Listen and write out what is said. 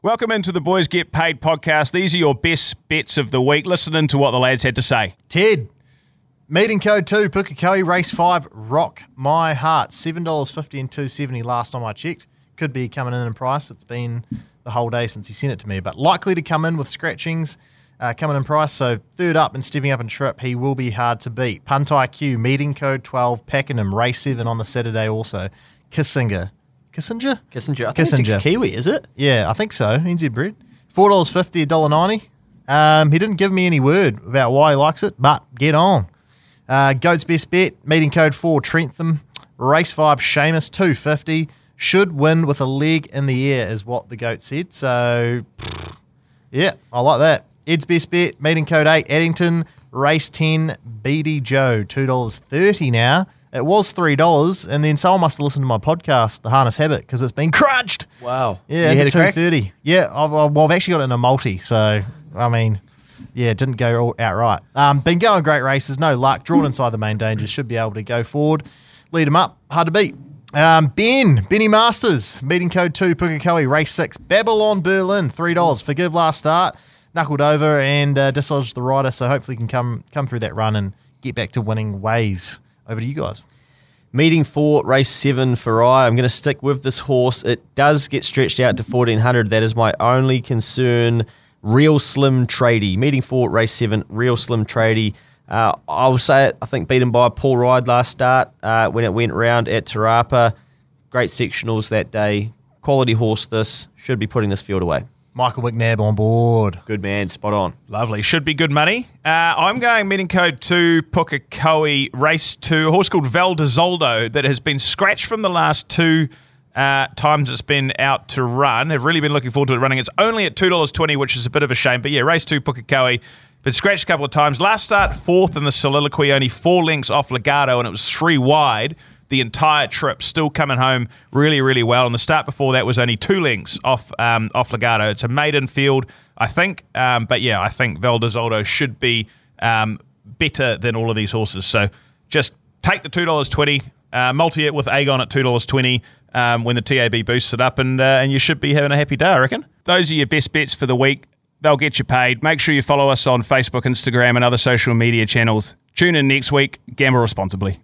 Welcome into the Boys Get Paid podcast. These are your best bets of the week. Listening to what the lads had to say. Ted, meeting code two, Pukekohe race five, rock my heart. Seven dollars fifty and two seventy last time I checked. Could be coming in in price. It's been the whole day since he sent it to me, but likely to come in with scratchings. Uh, coming in price, so third up and stepping up in trip, he will be hard to beat. Punt IQ, meeting code 12, Pakenham, race 7 on the Saturday also. Kissinger. Kissinger? Kissinger. I think Kissinger. it's Kiwi, is it? Yeah, I think so. NZ bred. Four dollars fifty, $1.90. Um, he didn't give me any word about why he likes it, but get on. Uh, Goat's best bet, meeting code four, Trentham. Race five, Seamus, two fifty. Should win with a leg in the air, is what the goat said. So, yeah, I like that. Ed's best bet, meeting code eight, Addington. Race ten, BD Joe, two dollars thirty now. It was three dollars, and then someone must have listened to my podcast, The Harness Habit, because it's been crunched. Wow. Yeah, you had two thirty. Yeah, I've, I've, well, I've actually got it in a multi, so I mean, yeah, it didn't go all outright. Um, been going great races, no luck. Drawn inside the main danger, should be able to go forward, lead them up, hard to beat. Um, ben, Benny Masters, meeting code two, Pukekohe, race six, Babylon Berlin, three dollars. Forgive last start, knuckled over and uh, dislodged the rider, so hopefully can come come through that run and get back to winning ways. Over to you guys. Meeting four, race seven for I. I'm going to stick with this horse. It does get stretched out to 1400. That is my only concern. Real Slim Tradie. Meeting four, race seven, Real Slim Tradie. Uh, I'll say it. I think beaten by Paul Ride last start uh, when it went round at Te Rapa. Great sectionals that day. Quality horse. This should be putting this field away. Michael McNab on board. Good man. Spot on. Lovely. Should be good money. Uh, I'm going meeting code 2, Pukekohe, race 2, a horse called Valdezoldo that has been scratched from the last two uh, times it's been out to run. I've really been looking forward to it running. It's only at $2.20, which is a bit of a shame. But yeah, race 2, Pukekohe. Been scratched a couple of times. Last start, fourth in the soliloquy, only four lengths off Legato, and it was three wide the entire trip. Still coming home really, really well. And the start before that was only two lengths off um, off Legato. It's a maiden field, I think. Um, but yeah, I think Valdezoldo should be um, better than all of these horses. So just take the two dollars twenty, uh, multi it with Agon at two dollars twenty. Um, when the TAB boosts it up, and uh, and you should be having a happy day, I reckon. Those are your best bets for the week. They'll get you paid. Make sure you follow us on Facebook, Instagram, and other social media channels. Tune in next week. Gamble responsibly.